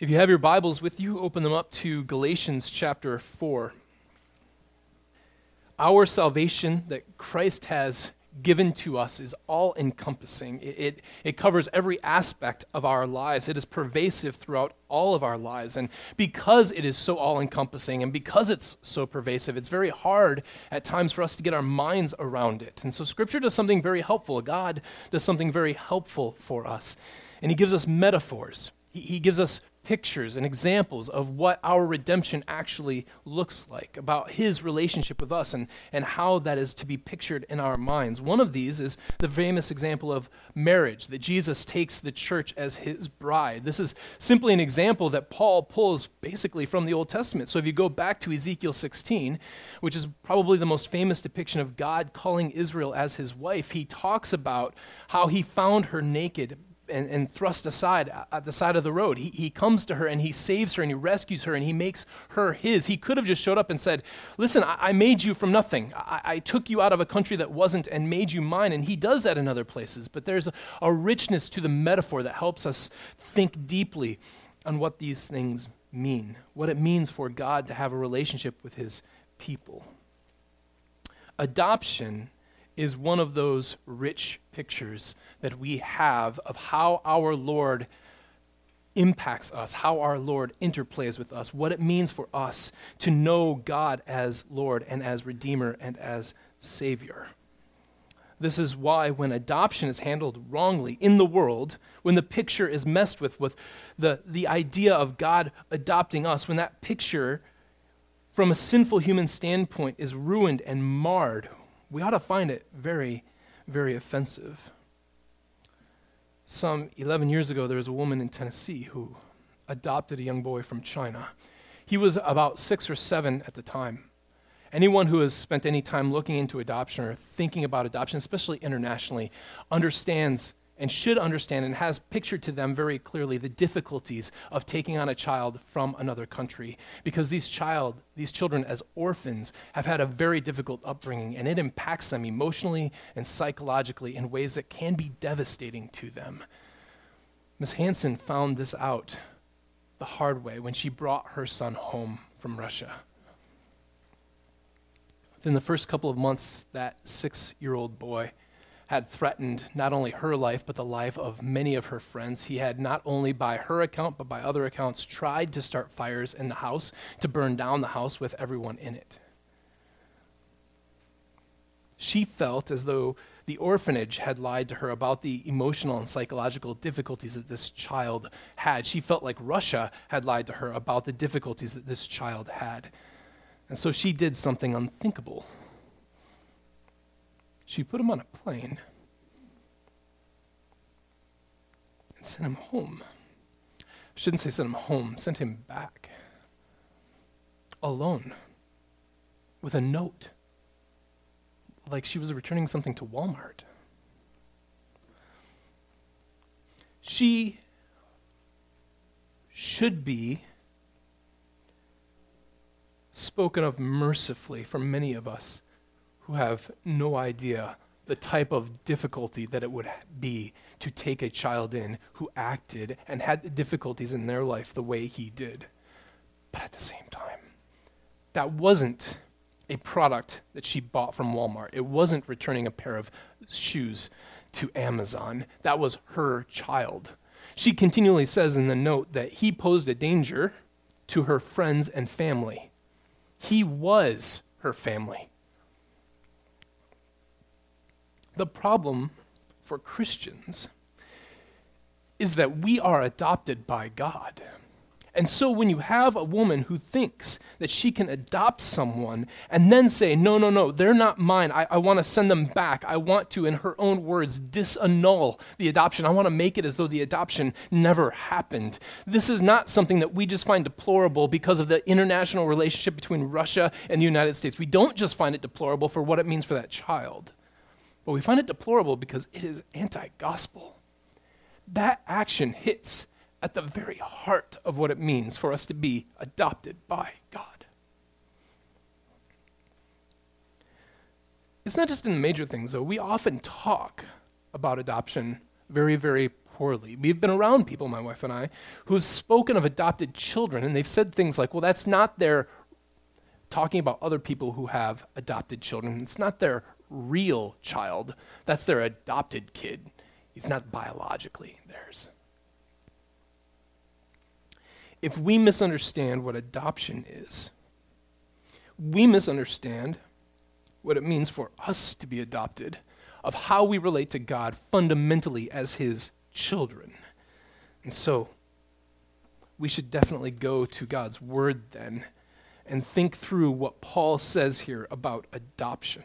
If you have your Bibles with you, open them up to Galatians chapter 4. Our salvation that Christ has given to us is all encompassing. It, it, it, covers every aspect of our lives. It is pervasive throughout all of our lives. And because it is so all encompassing and because it's so pervasive, it's very hard at times for us to get our minds around it. And so Scripture does something very helpful. God does something very helpful for us. And He gives us metaphors, He, he gives us pictures and examples of what our redemption actually looks like, about his relationship with us and, and how that is to be pictured in our minds. One of these is the famous example of marriage, that Jesus takes the church as his bride. This is simply an example that Paul pulls basically from the Old Testament. So if you go back to Ezekiel 16, which is probably the most famous depiction of God calling Israel as his wife, he talks about how he found her naked and, and thrust aside uh, at the side of the road. He, he comes to her and he saves her and he rescues her and he makes her his. He could have just showed up and said, Listen, I, I made you from nothing. I, I, took you out of a country that wasn't and made you mine. And he does that in other places. But there's a, a richness to the metaphor that helps us think deeply on what these things mean, what it means for God to have a relationship with his people. Adoption is one of those rich pictures that we have of how our Lord impacts us, how our Lord interplays with us, what it means for us to know God as Lord and as Redeemer and as Savior. This is why, when adoption is handled wrongly in the world, when the picture is messed with, with the, the idea of God adopting us, when that picture, from a sinful human standpoint, is ruined and marred, we ought to find it very, very offensive. Some 11 years ago, there was a woman in Tennessee who adopted a young boy from China. He was about six or seven at the time. Anyone who has spent any time looking into adoption or thinking about adoption, especially internationally, understands and should understand and has pictured to them very clearly the difficulties of taking on a child from another country. Because these child these children as orphans have had a very difficult upbringing and it impacts them emotionally and psychologically in ways that can be devastating to them. Miss Hansen found this out the hard way when she brought her son home from Russia. Within the first couple of months that 6-year-old boy had threatened not only her life, but the life of many of her friends. He had not only by her account, but by other accounts, tried to start fires in the house, to burn down the house with everyone in it. She felt as though the orphanage had lied to her about the emotional and psychological difficulties that this child had. She felt like Russia had lied to her about the difficulties that this child had. And so she did something unthinkable she put him on a plane and sent him home. I shouldn't say sent him home, sent him back alone with a note like she was returning something to Walmart. She should be spoken of mercifully for many of us who have no idea the type of difficulty that it would be to take a child in who acted and had difficulties in their life the way he did. But at the same time, that wasn't a product that she bought from Walmart. It wasn't returning a pair of shoes to Amazon. That was her child. She continually says in the note that he posed a danger to her friends and family. He was her family. The problem for Christians is that we are adopted by God. And so when you have a woman who thinks that she can adopt someone and then say, no, no, no, they're not mine. I, I want to send them back. I want to, in her own words, disannul the adoption. I want to make it as though the adoption never happened. This is not something that we just find deplorable because of the international relationship between Russia and the United States. We don't just find it deplorable for what it means for that child. But we find it deplorable because it is anti gospel. That action hits at the very heart of what it means for us to be adopted by God. It's not just in the major things, though. We often talk about adoption very, very poorly. We've been around people, my wife and I, who have spoken of adopted children, and they've said things like, well, that's not their, talking about other people who have adopted children, it's not their real child, that's their adopted kid. He's not biologically theirs. If we misunderstand what adoption is, we misunderstand what it means for us to be adopted, of how we relate to God fundamentally as His children. And so, we should definitely go to God's Word then and think through what Paul says here about adoption.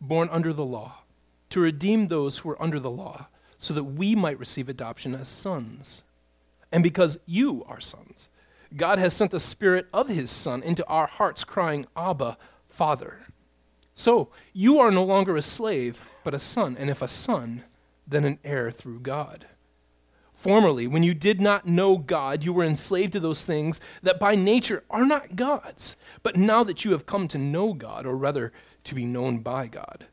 born under the law, to redeem those who were under the law, so that we might receive adoption as sons. And because you are sons, God has sent the Spirit of his Son into our hearts, crying, Abba, Father. So you are no longer a slave, but a son, and if a son, then an heir through God. Formerly, when you did not know God, you were enslaved to those things that by nature are not God's. But now that you have come to know God, or rather to be known by God,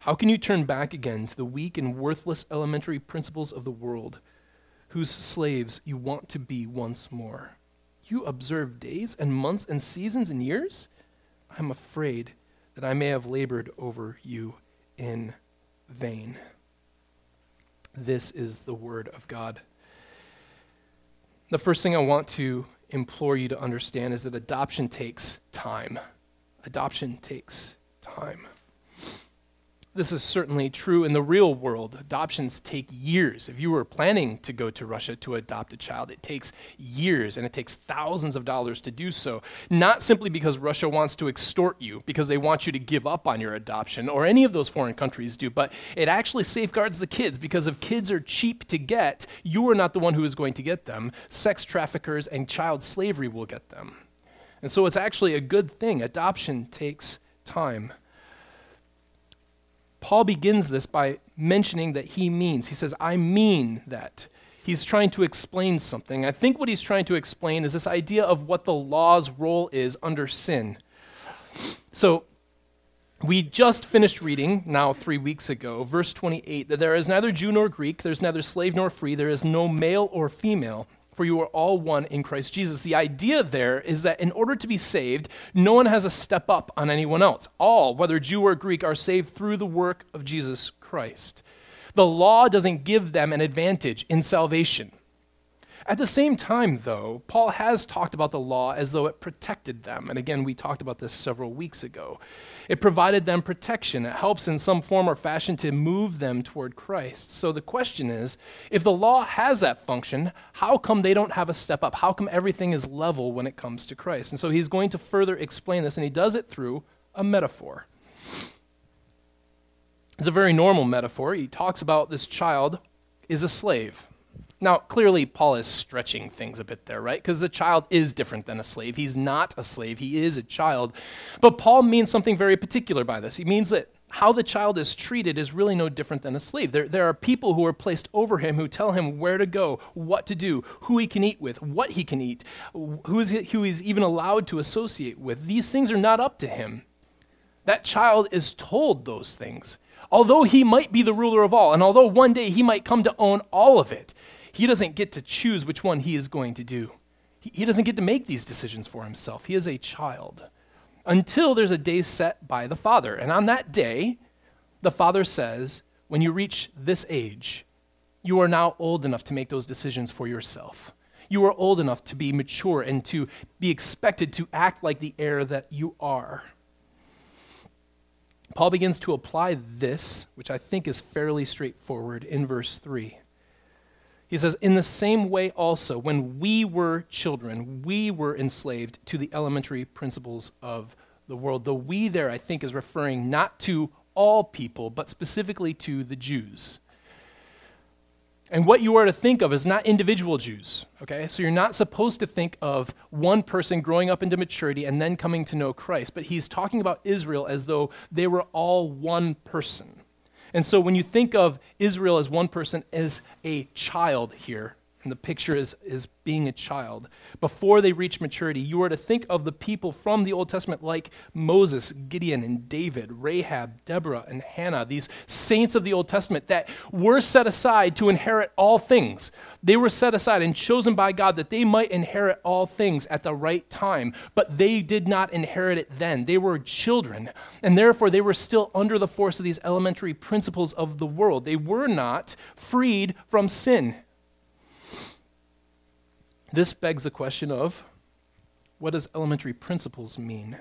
how can you turn back again to the weak and worthless elementary principles of the world, whose slaves you want to be once more? You observe days and months and seasons and years? I'm afraid that I may have labored over you in vain. This is the word of God. The first thing I want to implore you to understand is that adoption takes time. Adoption takes time. This is certainly true in the real world. Adoptions take years. If you were planning to go to Russia to adopt a child, it takes years and it takes thousands of dollars to do so. Not simply because Russia wants to extort you, because they want you to give up on your adoption, or any of those foreign countries do, but it actually safeguards the kids because if kids are cheap to get, you are not the one who is going to get them. Sex traffickers and child slavery will get them. And so it's actually a good thing. Adoption takes time. Paul begins this by mentioning that he means. He says, I mean that. He's trying to explain something. I think what he's trying to explain is this idea of what the law's role is under sin. So, we just finished reading, now three weeks ago, verse 28, that there is neither Jew nor Greek, there's neither slave nor free, there is no male or female for you are all one in Christ Jesus. The idea there is that in order to be saved, no one has a step up on anyone else. All, whether Jew or Greek, are saved through the work of Jesus Christ. The law doesn't give them an advantage in salvation. At the same time, though, Paul has talked about the law as though it protected them. And again, we talked about this several weeks ago. It provided them protection, it helps in some form or fashion to move them toward Christ. So the question is if the law has that function, how come they don't have a step up? How come everything is level when it comes to Christ? And so he's going to further explain this, and he does it through a metaphor. It's a very normal metaphor. He talks about this child is a slave. Now, clearly, Paul is stretching things a bit there, right? Because the child is different than a slave. He's not a slave, he is a child. But Paul means something very particular by this. He means that how the child is treated is really no different than a slave. There, there are people who are placed over him who tell him where to go, what to do, who he can eat with, what he can eat, who, is, who he's even allowed to associate with. These things are not up to him. That child is told those things. Although he might be the ruler of all, and although one day he might come to own all of it, he doesn't get to choose which one he is going to do. He, doesn't get to make these decisions for himself. He is a child until there's a day set by the Father. And on that day, the Father says, when you reach this age, you are now old enough to make those decisions for yourself. You are old enough to be mature and to be expected to act like the heir that you are. Paul begins to apply this, which I think is fairly straightforward, in verse 3. He says, In the same way, also, when we were children, we were enslaved to the elementary principles of the world. The we there, I think, is referring not to all people, but specifically to the Jews. And what you are to think of is not individual Jews, okay? So you're not supposed to think of one person growing up into maturity and then coming to know Christ, but he's talking about Israel as though they were all one person. And so when you think of Israel as one person, as a child here, and the picture is, is being a child. Before they reach maturity, you are to think of the people from the Old Testament like Moses, Gideon, and David, Rahab, Deborah, and Hannah, these saints of the Old Testament that were set aside to inherit all things. They were set aside and chosen by God that they might inherit all things at the right time, but they did not inherit it then. They were children, and therefore they were still under the force of these elementary principles of the world. They were not freed from sin. This begs the question of what does elementary principles mean?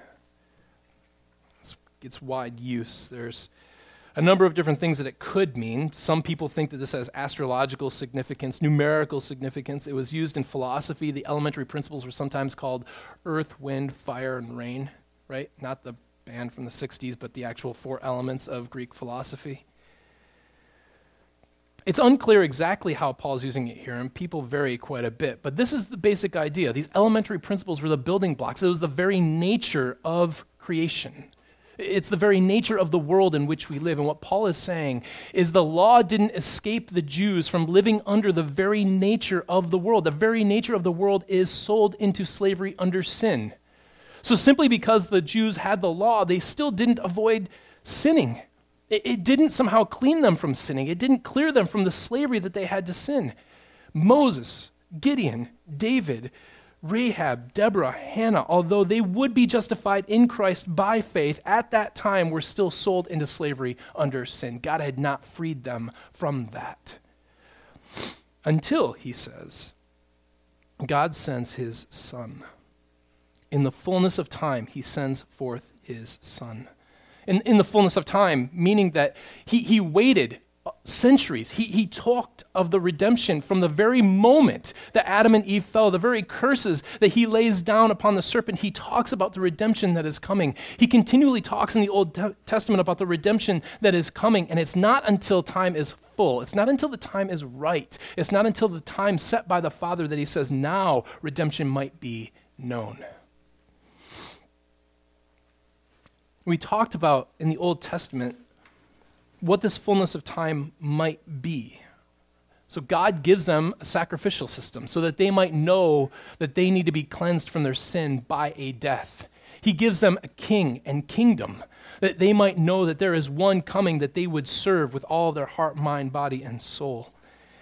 It's, it's wide use. There's a number of different things that it could mean. Some people think that this has astrological significance, numerical significance. It was used in philosophy. The elementary principles were sometimes called earth, wind, fire, and rain, right? Not the band from the 60s, but the actual four elements of Greek philosophy. It's unclear exactly how Paul's using it here, and people vary quite a bit. But this is the basic idea. These elementary principles were the building blocks, it was the very nature of creation. It's the very nature of the world in which we live. And what Paul is saying is the law didn't escape the Jews from living under the very nature of the world. The very nature of the world is sold into slavery under sin. So simply because the Jews had the law, they still didn't avoid sinning. It, didn't somehow clean them from sinning, it didn't clear them from the slavery that they had to sin. Moses, Gideon, David, Rahab, Deborah, Hannah, although they would be justified in Christ by faith, at that time were still sold into slavery under sin. God had not freed them from that. Until, he says, God sends his Son. In the fullness of time, he sends forth his Son in, in the fullness of time, meaning that he, he waited centuries. He, he talked of the redemption from the very moment that Adam and Eve fell, the very curses that he lays down upon the serpent. He talks about the redemption that is coming. He continually talks in the Old Testament about the redemption that is coming, and it's not until time is full. It's not until the time is right. It's not until the time set by the Father that he says, now redemption might be known. We talked about in the Old Testament what this fullness of time might be. So God gives them a sacrificial system so that they might know that they need to be cleansed from their sin by a death. He gives them a king and kingdom that they might know that there is one coming that they would serve with all their heart, mind, body, and soul.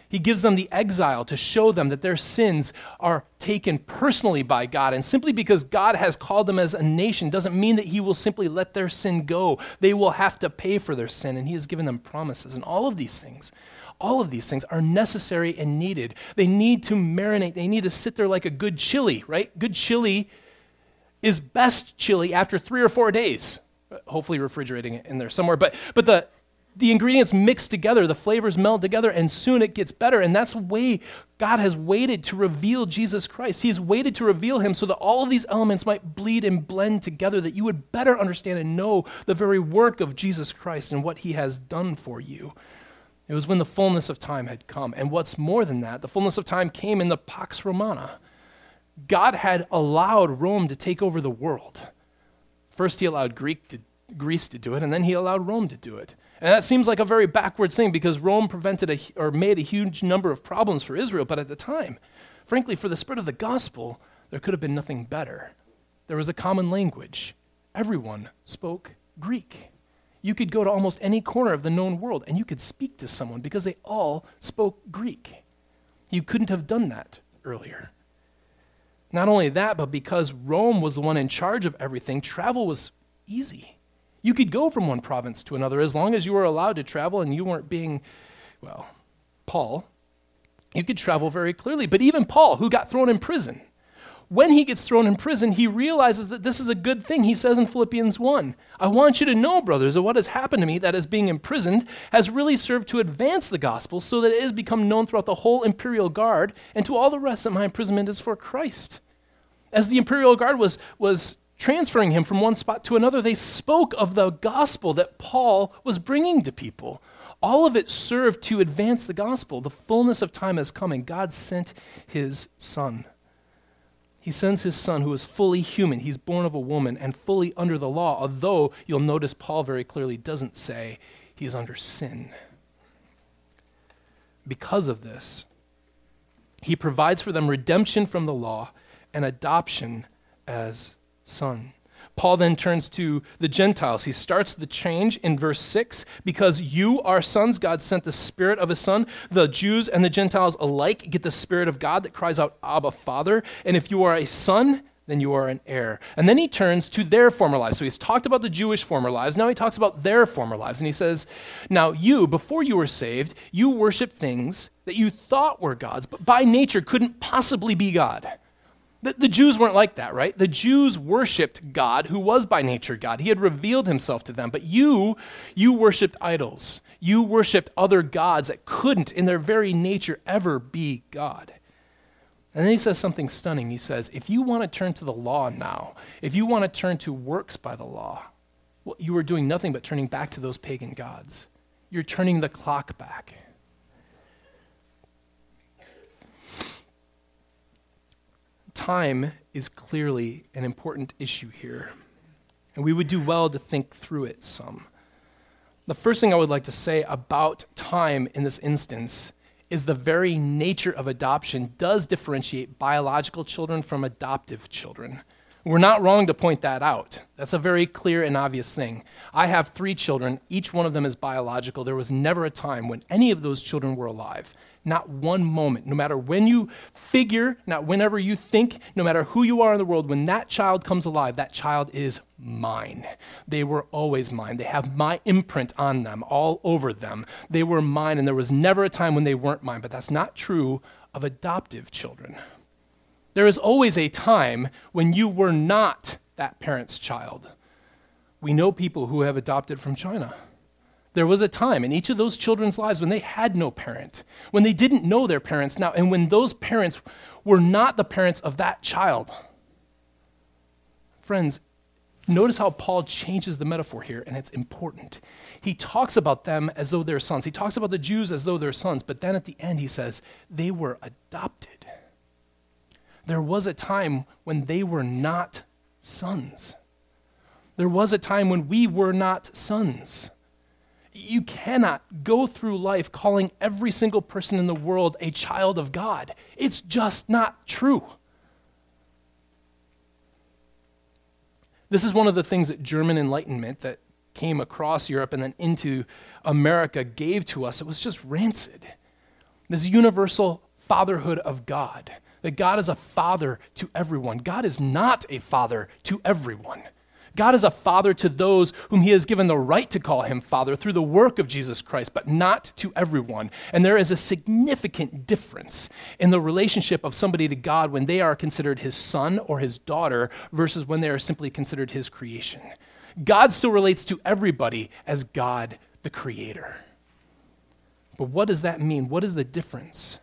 He gives them the exile to show them that their sins are taken personally by God. And simply because God has called them as a nation doesn't mean that He will simply let their sin go. They will have to pay for their sin, and He has given them promises. And all of these things, all of these things are necessary and needed. They need to marinate, they need to sit there like a good chili, right? Good chili is best chili after three or four days hopefully refrigerating it in there somewhere. But, but the, the ingredients mix together, the flavors meld together, and soon it gets better. And that's the way God has waited to reveal Jesus Christ. He's waited to reveal him so that all of these elements might bleed and blend together, that you would better understand and know the very work of Jesus Christ and what he has done for you. It was when the fullness of time had come. And what's more than that, the fullness of time came in the Pax Romana. God had allowed Rome to take over the world. First, he allowed Greek to, Greece to do it, and then he allowed Rome to do it. And that seems like a very backwards thing because Rome prevented a, or made a huge number of problems for Israel, but at the time, frankly, for the spread of the gospel, there could have been nothing better. There was a common language. Everyone spoke Greek. You could go to almost any corner of the known world and you could speak to someone because they all spoke Greek. You couldn't have done that earlier. Not only that, but because Rome was the one in charge of everything, travel was easy. You could go from one province to another as long as you were allowed to travel and you weren't being, well, Paul. You could travel very clearly. But even Paul, who got thrown in prison, when he gets thrown in prison, he realizes that this is a good thing. He says in Philippians 1 I want you to know, brothers, that what has happened to me, that is being imprisoned, has really served to advance the gospel so that it has become known throughout the whole imperial guard and to all the rest that my imprisonment is for Christ. As the imperial guard was, was transferring him from one spot to another, they spoke of the gospel that Paul was bringing to people. all of it served to advance the gospel. The fullness of time has come, and God sent his son. He sends his son who is fully human. He's born of a woman and fully under the law, although you'll notice Paul very clearly doesn't say he's under sin. Because of this, he provides for them redemption from the law and adoption as son. Paul then turns to the Gentiles. He starts the change in verse 6 because you are sons, God sent the Spirit of His Son. The Jews and the Gentiles alike get the Spirit of God that cries out, Abba, Father. And if you are a son, then you are an heir. And then he turns to their former lives. So he's talked about the Jewish former lives. Now he talks about their former lives. And he says, Now you, before you were saved, you worshiped things that you thought were gods, but by nature couldn't possibly be God. The, the, Jews weren't like that, right? The Jews worshiped God, who was by nature God. He had revealed himself to them. But you, you worshiped idols. You worshiped other gods that couldn't, in their very nature, ever be God. And then he says something stunning. He says, if you want to turn to the law now, if you want to turn to works by the law, well, you are doing nothing but turning back to those pagan gods. You're turning the clock back. Time is clearly an important issue here, and we would do well to think through it some. The first thing I would like to say about time in this instance is the very nature of adoption does differentiate biological children from adoptive children. We're not wrong to point that out. That's a very clear and obvious thing. I have three children. Each one of them is biological. There was never a time when any of those children were alive. Not one moment. No matter when you figure, not whenever you think, no matter who you are in the world, when that child comes alive, that child is mine. They were always mine. They have my imprint on them, all over them. They were mine, and there was never a time when they weren't mine. But that's not true of adoptive children. There is always a time when you were not that parent's child. We know people who have adopted from China. There was a time in each of those children's lives when they had no parent, when they didn't know their parents now, and when those parents were not the parents of that child. Friends, notice how Paul changes the metaphor here, and it's important. He talks about them as though they're sons. He talks about the Jews as though they're sons, but then at the end he says, they were adopted. There was a time when they were not sons. There was a time when we were not sons. You cannot go through life calling every single person in the world a child of God. It's just not true. This is one of the things that German Enlightenment that came across Europe and then into America gave to us. It was just rancid. This universal fatherhood of God, that God is a father to everyone. God is not a father to everyone. God is a father to those whom he has given the right to call him father through the work of Jesus Christ, but not to everyone. And there is a significant difference in the relationship of somebody to God when they are considered his son or his daughter versus when they are simply considered his creation. God still relates to everybody as God the creator. But what does that mean? What is the difference?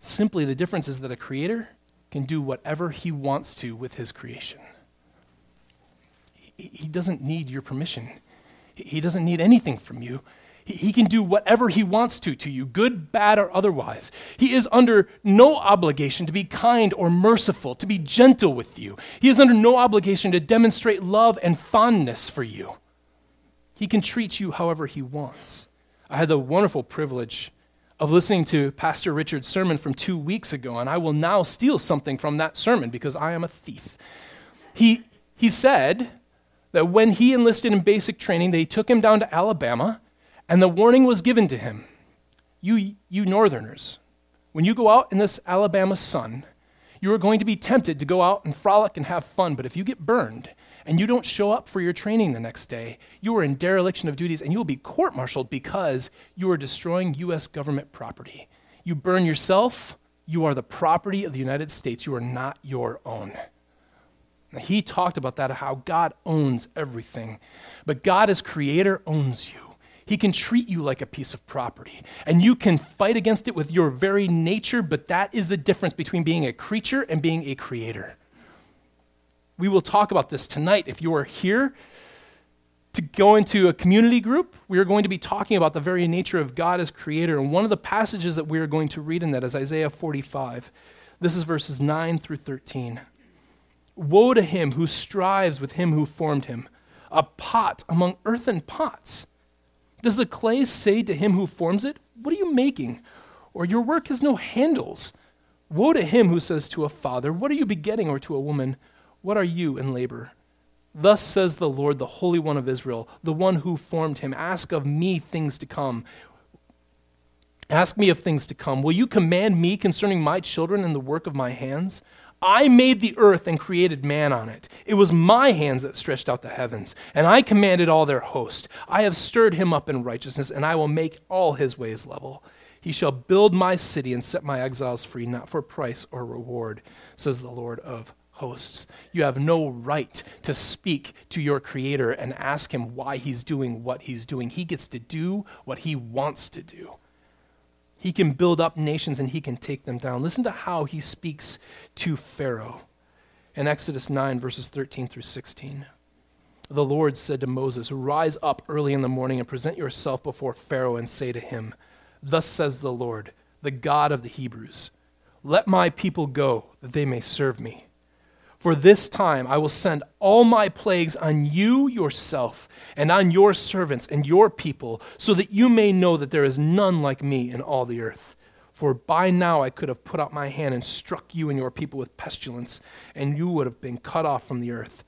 Simply, the difference is that a creator can do whatever he wants to with his creation he doesn't need your permission. He doesn't need anything from you. He can do whatever he wants to to you, good, bad, or otherwise. He is under no obligation to be kind or merciful, to be gentle with you. He is under no obligation to demonstrate love and fondness for you. He can treat you however he wants. I had the wonderful privilege of listening to Pastor Richard's sermon from two weeks ago, and I will now steal something from that sermon because I am a thief. He, he said, that when he enlisted in basic training, they took him down to Alabama, and the warning was given to him You, you Northerners, when you go out in this Alabama sun, you are going to be tempted to go out and frolic and have fun, but if you get burned and you don't show up for your training the next day, you are in dereliction of duties and you will be court martialed because you are destroying U.S. government property. You burn yourself, you are the property of the United States. You are not your own. He talked about that, how God owns everything. But God, as creator, owns you. He can treat you like a piece of property. And you can fight against it with your very nature, but that is the difference between being a creature and being a creator. We will talk about this tonight. If you are here to go into a community group, we are going to be talking about the very nature of God as creator. And one of the passages that we are going to read in that is Isaiah 45. This is verses 9 through 13. Woe to him who strives with him who formed him, a pot among earthen pots. Does the clay say to him who forms it, What are you making? Or your work has no handles. Woe to him who says to a father, What are you begetting? Or to a woman, What are you in labor? Thus says the Lord, the Holy One of Israel, the one who formed him Ask of me things to come. Ask me of things to come. Will you command me concerning my children and the work of my hands? I made the earth and created man on it. It was my hands that stretched out the heavens, and I commanded all their host. I have stirred him up in righteousness, and I will make all his ways level. He shall build my city and set my exiles free, not for price or reward, says the Lord of hosts. You have no right to speak to your Creator and ask Him why He's doing what He's doing. He gets to do what He wants to do. He can build up nations and He can take them down. Listen to how He speaks to Pharaoh in Exodus 9, verses 13 through 16. The Lord said to Moses, Rise up early in the morning and present yourself before Pharaoh and say to him, Thus says the Lord, the God of the Hebrews, Let my people go, that they may serve me. For this time I will send all my plagues on you yourself and on your servants and your people, so that you may know that there is none like me in all the earth. For by now I could have put out my hand and struck you and your people with pestilence, and you would have been cut off from the earth.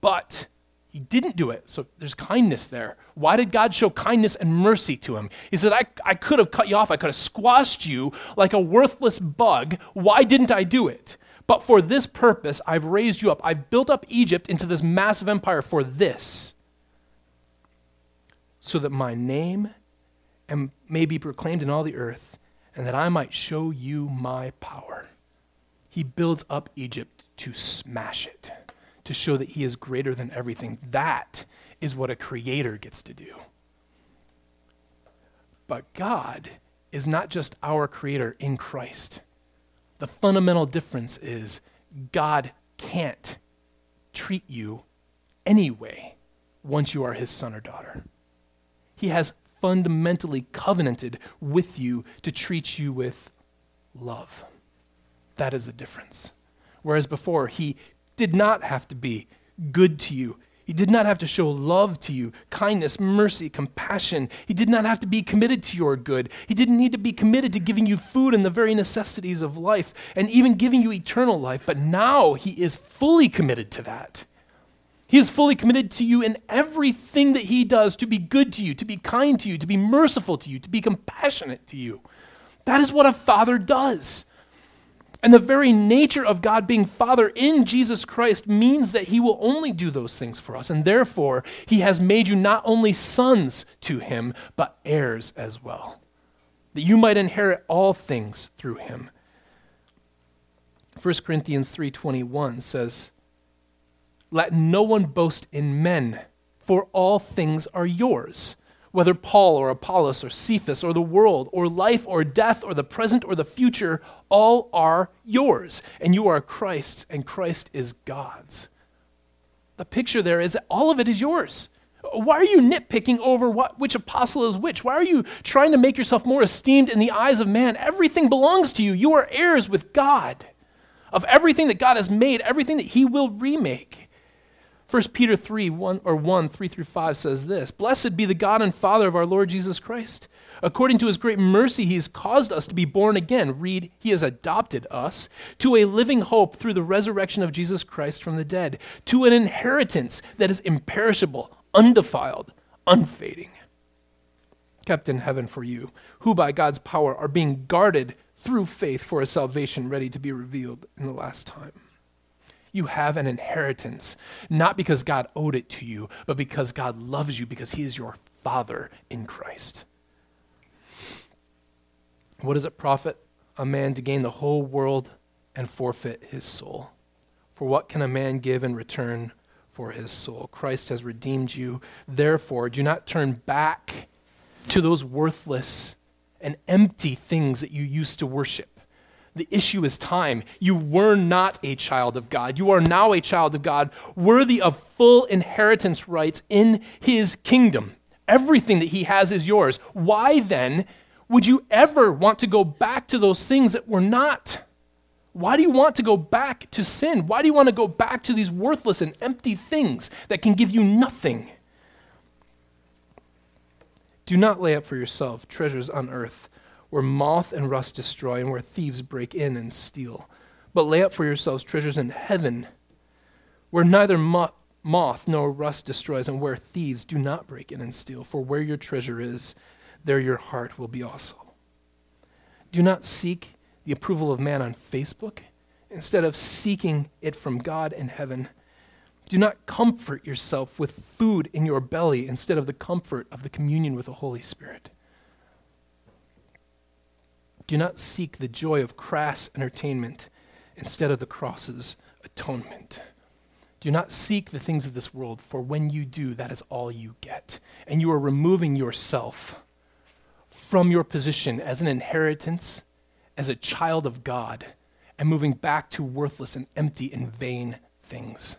But he didn't do it, so there's kindness there. Why did God show kindness and mercy to him? He said, I, I could have cut you off, I could have squashed you like a worthless bug. Why didn't I do it? But for this purpose, I've raised you up. I've built up Egypt into this massive empire for this, so that my name may be proclaimed in all the earth, and that I might show you my power. He builds up Egypt to smash it, to show that he is greater than everything. That is what a creator gets to do. But God is not just our creator in Christ. The fundamental difference is God can't treat you anyway once you are his son or daughter. He has fundamentally covenanted with you to treat you with love. That is the difference. Whereas before, he did not have to be good to you. He did not have to show love to you, kindness, mercy, compassion. He did not have to be committed to your good. He didn't need to be committed to giving you food and the very necessities of life and even giving you eternal life. But now he is fully committed to that. He is fully committed to you in everything that he does to be good to you, to be kind to you, to be merciful to you, to be compassionate to you. That is what a father does. And the very nature of God being Father in Jesus Christ means that He will only do those things for us. And therefore, He has made you not only sons to Him, but heirs as well, that you might inherit all things through Him. 1 Corinthians 3:21 says, "Let no one boast in men, for all things are yours." Whether Paul or Apollos or Cephas or the world or life or death or the present or the future, all are yours. And you are Christ's, and Christ is God's. The picture there is that all of it is yours. Why are you nitpicking over what, which apostle is which? Why are you trying to make yourself more esteemed in the eyes of man? Everything belongs to you. You are heirs with God of everything that God has made, everything that He will remake. 1 Peter 3, 1 or 1, 3 through 5 says this Blessed be the God and Father of our Lord Jesus Christ. According to his great mercy, he has caused us to be born again. Read, he has adopted us to a living hope through the resurrection of Jesus Christ from the dead, to an inheritance that is imperishable, undefiled, unfading, kept in heaven for you, who by God's power are being guarded through faith for a salvation ready to be revealed in the last time. You have an inheritance, not because God owed it to you, but because God loves you, because He is your Father in Christ. What does it profit a man to gain the whole world and forfeit his soul? For what can a man give in return for his soul? Christ has redeemed you. Therefore, do not turn back to those worthless and empty things that you used to worship The issue is time. You were not a child of God. You are now a child of God, worthy of full inheritance rights in his kingdom. Everything that he has is yours. Why then would you ever want to go back to those things that were not? Why do you want to go back to sin? Why do you want to go back to these worthless and empty things that can give you nothing? Do not lay up for yourself treasures on earth where moth and rust destroy and where thieves break in and steal. But lay up for yourselves treasures in heaven where neither mo- moth nor rust destroys and where thieves do not break in and steal. For where your treasure is, there your heart will be also. Do not seek the approval of man on Facebook instead of seeking it from God in heaven. Do not comfort yourself with food in your belly instead of the comfort of the communion with the Holy Spirit. Do not seek the joy of crass entertainment instead of the cross's atonement. Do not seek the things of this world, for when you do, that is all you get. And you are removing yourself from your position as an inheritance, as a child of God, and moving back to worthless and empty and vain things.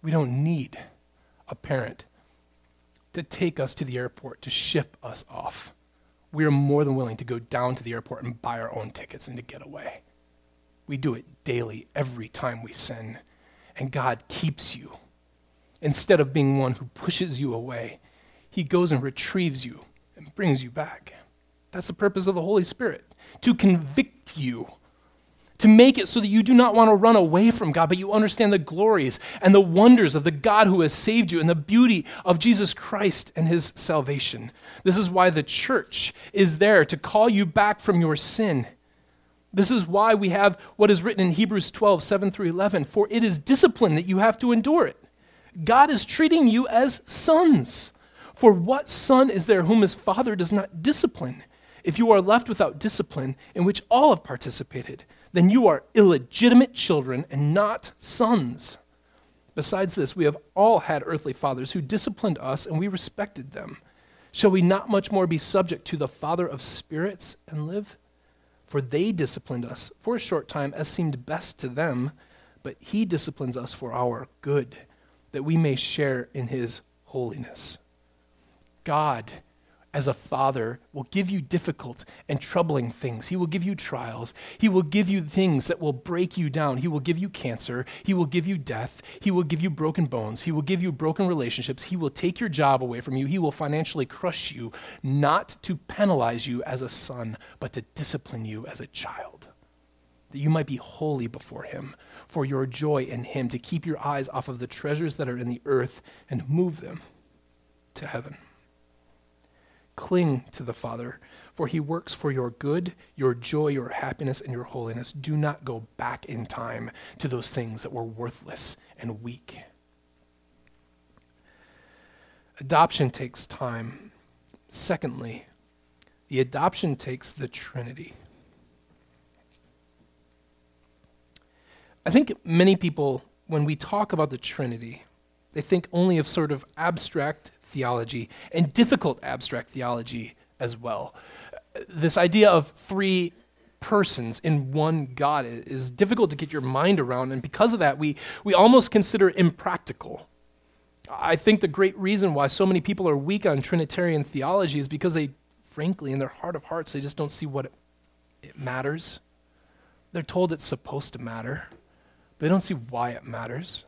We don't need a parent to take us to the airport to ship us off we are more than willing to go down to the airport and buy our own tickets and to get away. We do it daily, every time we sin. And God keeps you. Instead of being one who pushes you away, He goes and retrieves you and brings you back. That's the purpose of the Holy Spirit to convict you to make it so that you do not want to run away from God, but you understand the glories and the wonders of the God who has saved you and the beauty of Jesus Christ and his salvation. This is why the church is there to call you back from your sin. This is why we have what is written in Hebrews 12, 7 through 11. For it is discipline that you have to endure it. God is treating you as sons. For what son is there whom his father does not discipline? If you are left without discipline, in which all have participated, then you are illegitimate children and not sons. Besides this, we have all had earthly fathers who disciplined us, and we respected them. Shall we not much more be subject to the Father of spirits and live? For they disciplined us for a short time as seemed best to them, but he disciplines us for our good, that we may share in his holiness. God as a father will give you difficult and troubling things. He will give you trials. He will give you things that will break you down. He will give you cancer. He will give you death. He will give you broken bones. He will give you broken relationships. He will take your job away from you. He will financially crush you, not to penalize you as a son, but to discipline you as a child, that you might be holy before Him. For your joy in Him, to keep your eyes off of the treasures that are in the earth and move them to heaven. Cling to the Father, for he works for your good, your joy, your happiness, and your holiness. Do not go back in time to those things that were worthless and weak. Adoption takes time. Secondly, the adoption takes the Trinity. I think many people, when we talk about the Trinity, they think only of sort of abstract theology and difficult abstract theology as well. This idea of three persons in one God is difficult to get your mind around, and because of that, we, we almost consider impractical. I think the great reason why so many people are weak on Trinitarian theology is because they, frankly, in their heart of hearts, they just don't see what it, it matters. They're told it's supposed to matter, but they don't see why it matters.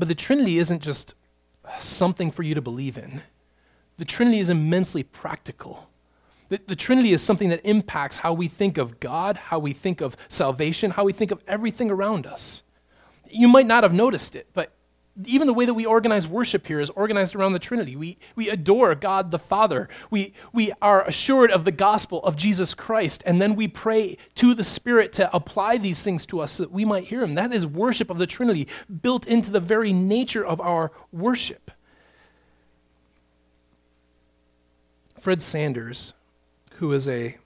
But the Trinity isn't just something for you to believe in, the Trinity is immensely practical. The, the, Trinity is something that impacts how we think of God, how we think of salvation, how we think of everything around us. You might not have noticed it, but even the way that we organize worship here is organized around the Trinity. We, we adore God the Father. We, we are assured of the gospel of Jesus Christ, and then we pray to the Spirit to apply these things to us so that we might hear Him. That is worship of the Trinity, built into the very nature of our worship. Fred Sanders, who is a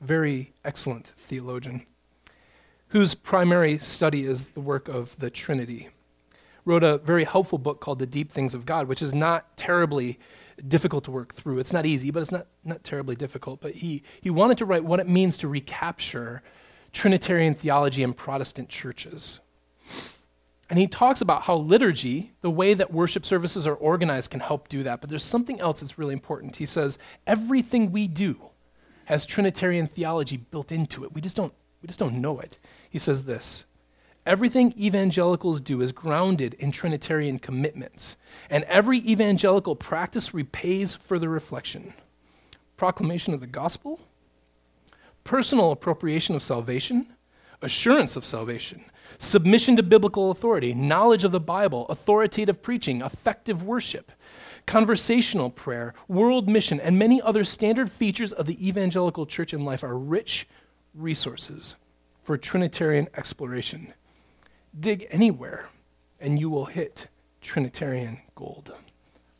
very excellent theologian, whose primary study is the work of the Trinity wrote a very helpful book called The Deep Things of God, which is not terribly difficult to work through. It's not easy, but it's not, not terribly difficult. But he, he wanted to write what it means to recapture Trinitarian theology in Protestant churches. And he talks about how liturgy, the way that worship services are organized, can help do that. But there's something else that's really important. He says, everything we do has Trinitarian theology built into it. We just don't, we just don't know it. He says this Everything evangelicals do is grounded in Trinitarian commitments, and every evangelical practice repays further reflection. Proclamation of the gospel, personal appropriation of salvation, assurance of salvation, submission to biblical authority, knowledge of the Bible, authoritative preaching, effective worship, conversational prayer, world mission, and many other standard features of the evangelical church and life are rich resources for Trinitarian exploration. Dig anywhere, and you will hit Trinitarian gold.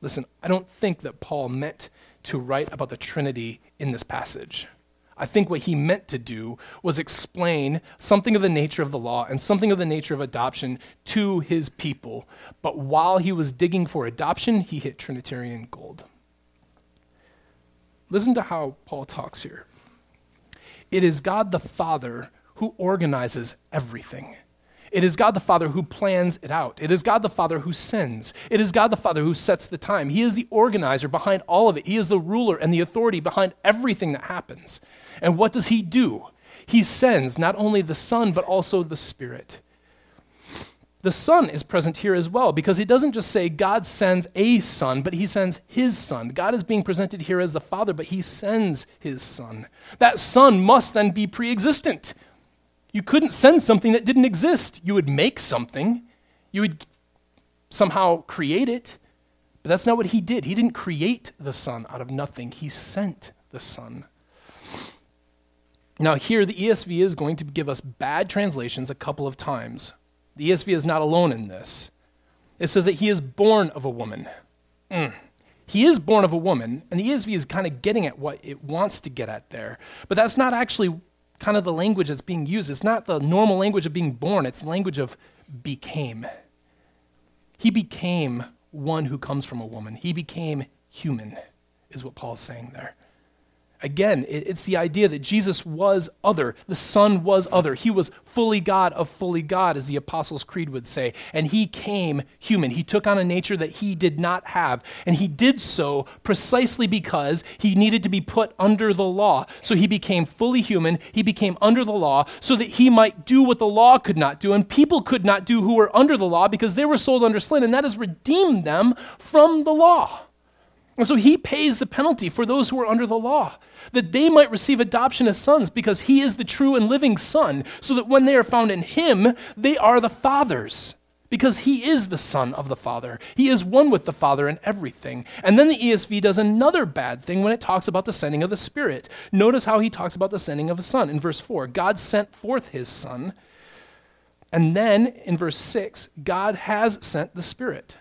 Listen, I don't think that Paul meant to write about the Trinity in this passage. I think what he meant to do was explain something of the nature of the law and something of the nature of adoption to his people. But while he was digging for adoption, he hit Trinitarian gold. Listen to how Paul talks here. It is God the Father who organizes everything. It is God the Father who plans it out. It is God the Father who sends. It is God the Father who sets the time. He is the organizer behind all of it. He is the ruler and the authority behind everything that happens. And what does He do? He sends not only the Son, but also the Spirit. The Son is present here as well because he doesn't just say God sends a Son, but he sends his Son. God is being presented here as the Father, but he sends his Son. That Son must then be pre existent. You couldn't send something that didn't exist. You would make something, you would somehow create it. But that's not what he did. He didn't create the Son out of nothing, he sent the Son. Now, here, the ESV is going to give us bad translations a couple of times. The ESV is not alone in this. It says that he is born of a woman. Mm. He is born of a woman, and the ESV is kind of getting at what it wants to get at there. But that's not actually kind of the language that's being used. It's not the normal language of being born, it's the language of became. He became one who comes from a woman. He became human, is what Paul's saying there. Again, it's the idea that Jesus was other. The Son was other. He was fully God of fully God, as the Apostles' Creed would say. And he came human. He took on a nature that he did not have. And he did so precisely because he needed to be put under the law. So he became fully human. He became under the law so that he might do what the law could not do. And people could not do who were under the law because they were sold under sin. And that has redeemed them from the law. And so he pays the penalty for those who are under the law, that they might receive adoption as sons because he is the true and living Son, so that when they are found in him, they are the Father's. Because he is the Son of the Father. He is one with the Father in everything. And then the ESV does another bad thing when it talks about the sending of the Spirit. Notice how he talks about the sending of a Son. In verse 4, God sent forth his Son. And then in verse 6, God has sent the Spirit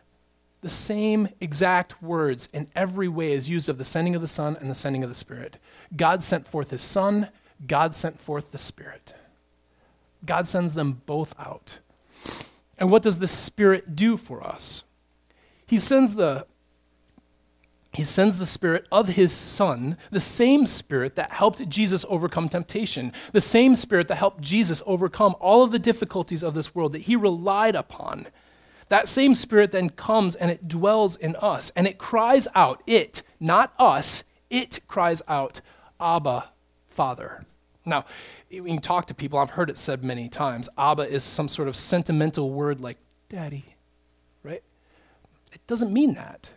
the same exact words in every way is used of the sending of the Son and the sending of the Spirit. God sent forth His Son, God sent forth the Spirit. God sends them both out. And what does the Spirit do for us? He sends the he sends the Spirit of His Son, the same Spirit that helped Jesus overcome temptation, the same Spirit that helped Jesus overcome all of the difficulties of this world that He relied upon that same Spirit then comes and it dwells in us and it cries out, it, not us, it cries out, Abba, Father. Now, when you talk to people, I've heard it said many times, Abba is some sort of sentimental word like daddy, right? It doesn't mean that.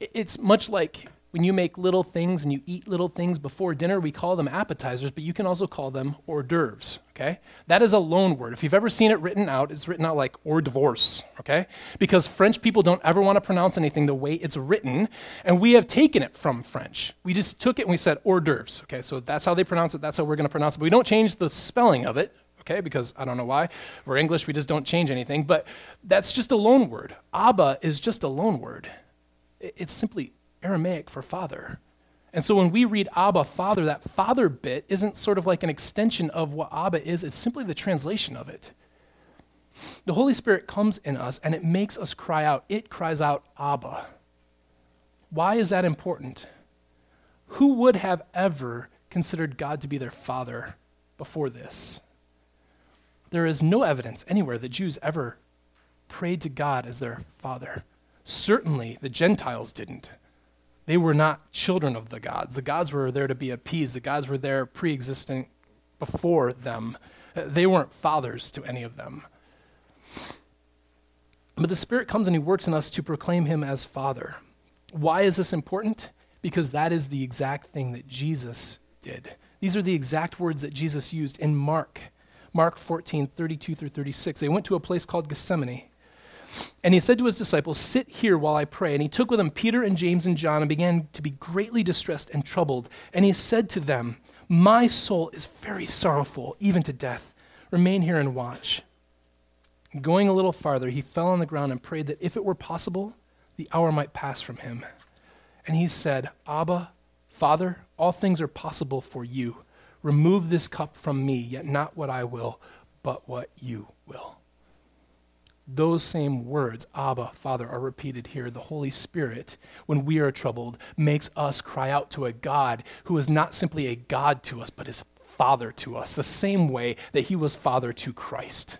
It's much like when you make little things and you eat little things before dinner, we call them appetizers, but you can also call them hors d'oeuvres, okay? That is a loan word. If you've ever seen it written out, it's written out like hors divorce, okay? Because French people don't ever want to pronounce anything the way it's written, and we have taken it from French. We just took it and we said hors d'oeuvres, okay? So that's how they pronounce it, that's how we're going to pronounce it. But we don't change the spelling of it, okay? Because I don't know why. We're English, we just don't change anything, but that's just a loan word. Abba is just a loan word. It's simply Aramaic for father. And so when we read Abba, Father, that father bit isn't sort of like an extension of what Abba is, it's simply the translation of it. The Holy Spirit comes in us and it makes us cry out. It cries out, Abba. Why is that important? Who would have ever considered God to be their father before this? There is no evidence anywhere that Jews ever prayed to God as their father. Certainly, the Gentiles didn't. They were not children of the gods. The gods were there to be appeased, the gods were there pre existing before them. They weren't fathers to any of them. But the Spirit comes and He works in us to proclaim Him as Father. Why is this important? Because that is the exact thing that Jesus did. These are the exact words that Jesus used in Mark. Mark 14, 32 through 36. They went to a place called Gethsemane. And he said to his disciples, Sit here while I pray. And he took with him Peter and James and John and began to be greatly distressed and troubled. And he said to them, My soul is very sorrowful, even to death. Remain here and watch. Going a little farther, he fell on the ground and prayed that if it were possible, the hour might pass from him. And he said, Abba, Father, all things are possible for you. Remove this cup from me, yet not what I will, but what you will. Those same words, Abba, Father, are repeated here. The Holy Spirit, when we are troubled, makes us cry out to a God who is not simply a God to us, but is Father to us, the same way that he was Father to Christ.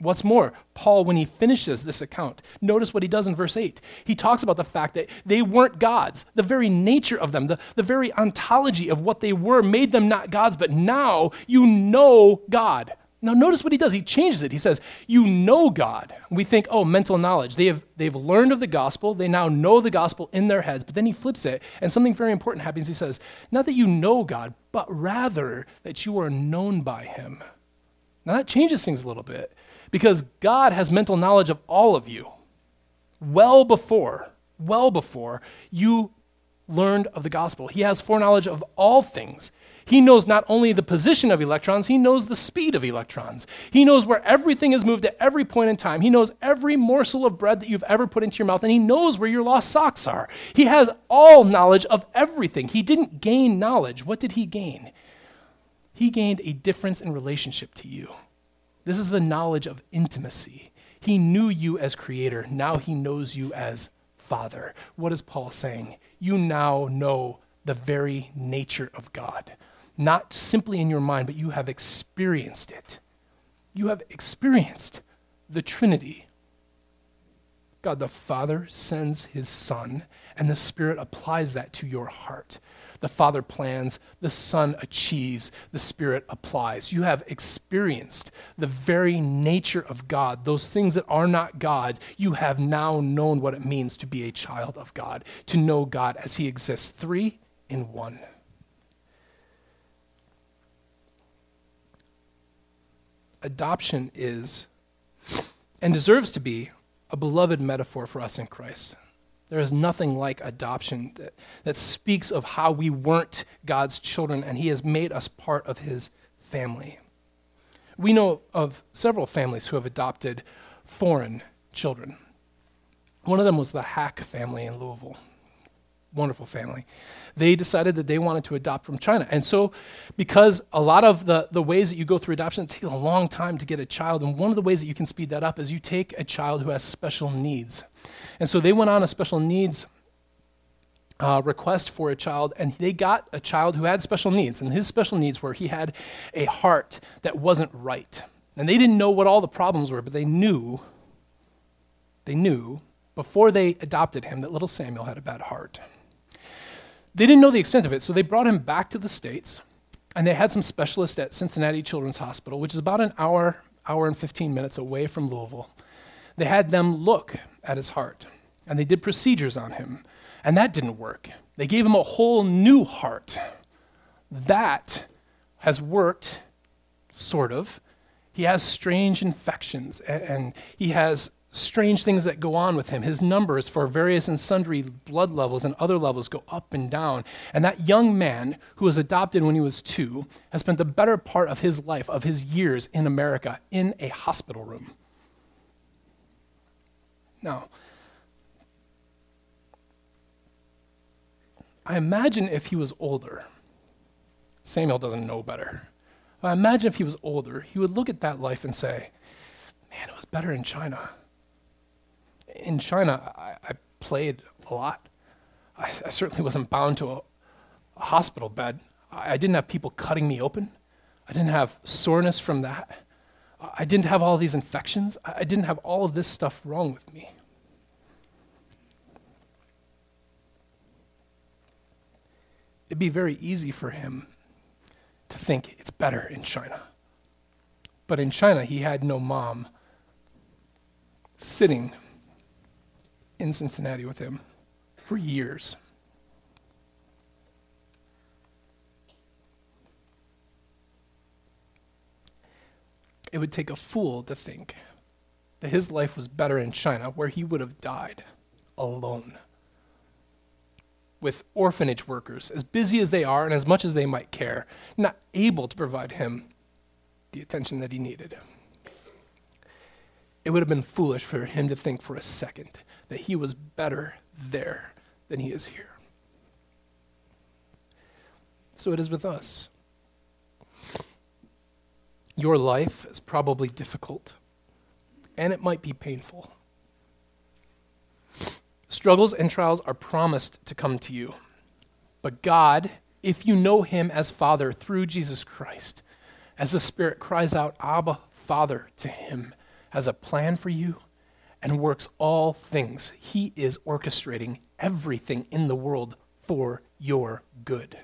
What's more, Paul, when he finishes this account, notice what he does in verse 8. He talks about the fact that they weren't gods. The very nature of them, the, the very ontology of what they were, made them not gods, but now you know God. Now, notice what he does. He changes it. He says, You know God. We think, oh, mental knowledge. They have, they've learned of the gospel. They now know the gospel in their heads. But then he flips it, and something very important happens. He says, Not that you know God, but rather that you are known by him. Now, that changes things a little bit because God has mental knowledge of all of you well before, well before you learned of the gospel. He has foreknowledge of all things. He knows not only the position of electrons, he knows the speed of electrons. He knows where everything is moved at every point in time. He knows every morsel of bread that you've ever put into your mouth, and he knows where your lost socks are. He has all knowledge of everything. He didn't gain knowledge. What did he gain? He gained a difference in relationship to you. This is the knowledge of intimacy. He knew you as creator. Now he knows you as father. What is Paul saying? You now know the very nature of God. Not simply in your mind, but you have experienced it. You have experienced the Trinity. God the Father sends his Son, and the Spirit applies that to your heart. The Father plans, the Son achieves, the Spirit applies. You have experienced the very nature of God. Those things that are not God, you have now known what it means to be a child of God, to know God as He exists, three in one. Adoption is, and deserves to be, a beloved metaphor for us in Christ. There is nothing like adoption that, that speaks of how we weren't God's children and He has made us part of His family. We know of several families who have adopted foreign children. One of them was the Hack family in Louisville. Wonderful family. They decided that they wanted to adopt from China. And so, because a lot of the, the ways that you go through adoption, it takes a long time to get a child. And one of the ways that you can speed that up is you take a child who has special needs. And so they went on a special needs uh, request for a child, and they got a child who had special needs. And his special needs were he had a heart that wasn't right. And they didn't know what all the problems were, but they knew, they knew before they adopted him that little Samuel had a bad heart. They didn't know the extent of it, so they brought him back to the States, and they had some specialists at Cincinnati Children's Hospital, which is about an hour, hour and 15 minutes away from Louisville. They had them look at his heart, and they did procedures on him, and that didn't work. They gave him a whole new heart. That has worked, sort of. He has strange infections, and he has strange things that go on with him. His numbers for various and sundry blood levels and other levels go up and down. And that young man who was adopted when he was two has spent the better part of his life, of his years in America, in a hospital room. Now, I imagine if he was older, Samuel doesn't know better. I imagine if he was older, he would look at that life and say, man, it was better in China. In China, I, I played a lot. I, I, certainly wasn't bound to a, a hospital bed. I, I didn't have people cutting me open. I didn't have soreness from that. I didn't have all these infections. I didn't have all of this stuff wrong with me. It'd be very easy for him to think it's better in China. But in China, he had no mom sitting in Cincinnati with him for years. It would take a fool to think that his life was better in China, where he would have died alone with orphanage workers, as busy as they are and as much as they might care, not able to provide him the attention that he needed. It would have been foolish for him to think for a second that he was better there than he is here. So it is with us. Your life is probably difficult, and it might be painful. Struggles and trials are promised to come to you. But God, if you know Him as Father through Jesus Christ, as the Spirit cries out, Abba, Father, to Him, has a plan for you and works all things. He is orchestrating everything in the world for your good.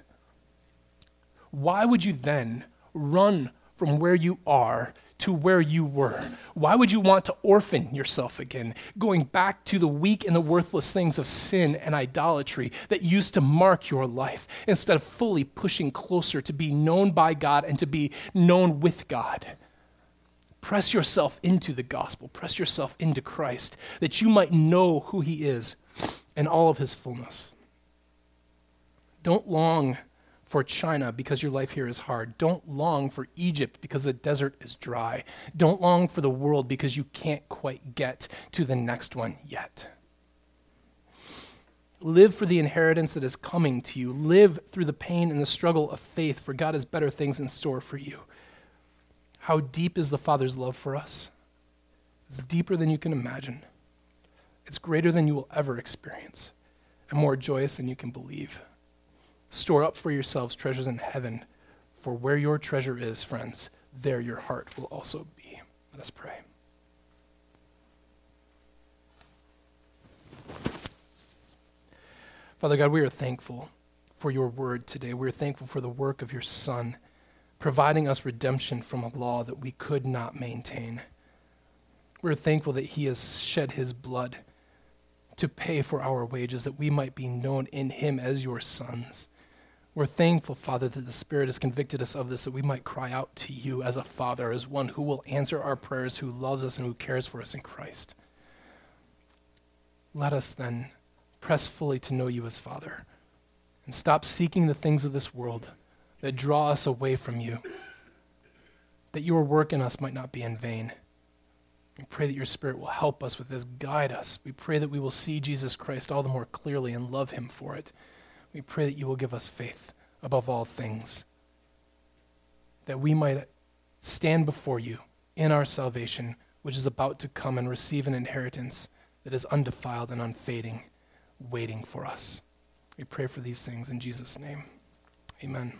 Why would you then run from where you are to where you were? Why would you want to orphan yourself again, going back to the weak and the worthless things of sin and idolatry that used to mark your life, instead of fully pushing closer to be known by God and to be known with God? Press yourself into the gospel, press yourself into Christ, that you might know who He is and all of His fullness. Don't long for China because your life here is hard. Don't long for Egypt because the desert is dry. Don't long for the world because you can't quite get to the next one yet. Live for the inheritance that is coming to you. Live through the pain and the struggle of faith, for God has better things in store for you. How deep is the Father's love for us? It's deeper than you can imagine. It's greater than you will ever experience, and more joyous than you can believe. Store up for yourselves treasures in heaven, for where your treasure is, friends, there your heart will also be. Let us pray. Father God, we are thankful for your word today. We are thankful for the work of your Son, providing us redemption from a law that we could not maintain. We're thankful that he has shed his blood to pay for our wages, that we might be known in him as your sons. We're thankful, Father, that the Spirit has convicted us of this, that we might cry out to you as a Father, as one who will answer our prayers, who loves us, and who cares for us in Christ. Let us then press fully to know you as Father and stop seeking the things of this world that draw us away from you, that your work in us might not be in vain. We pray that your Spirit will help us with this, guide us. We pray that we will see Jesus Christ all the more clearly and love him for it. We pray that you will give us faith above all things, that we might stand before you in our salvation, which is about to come and receive an inheritance that is undefiled and unfading, waiting for us. We pray for these things in Jesus' name. Amen.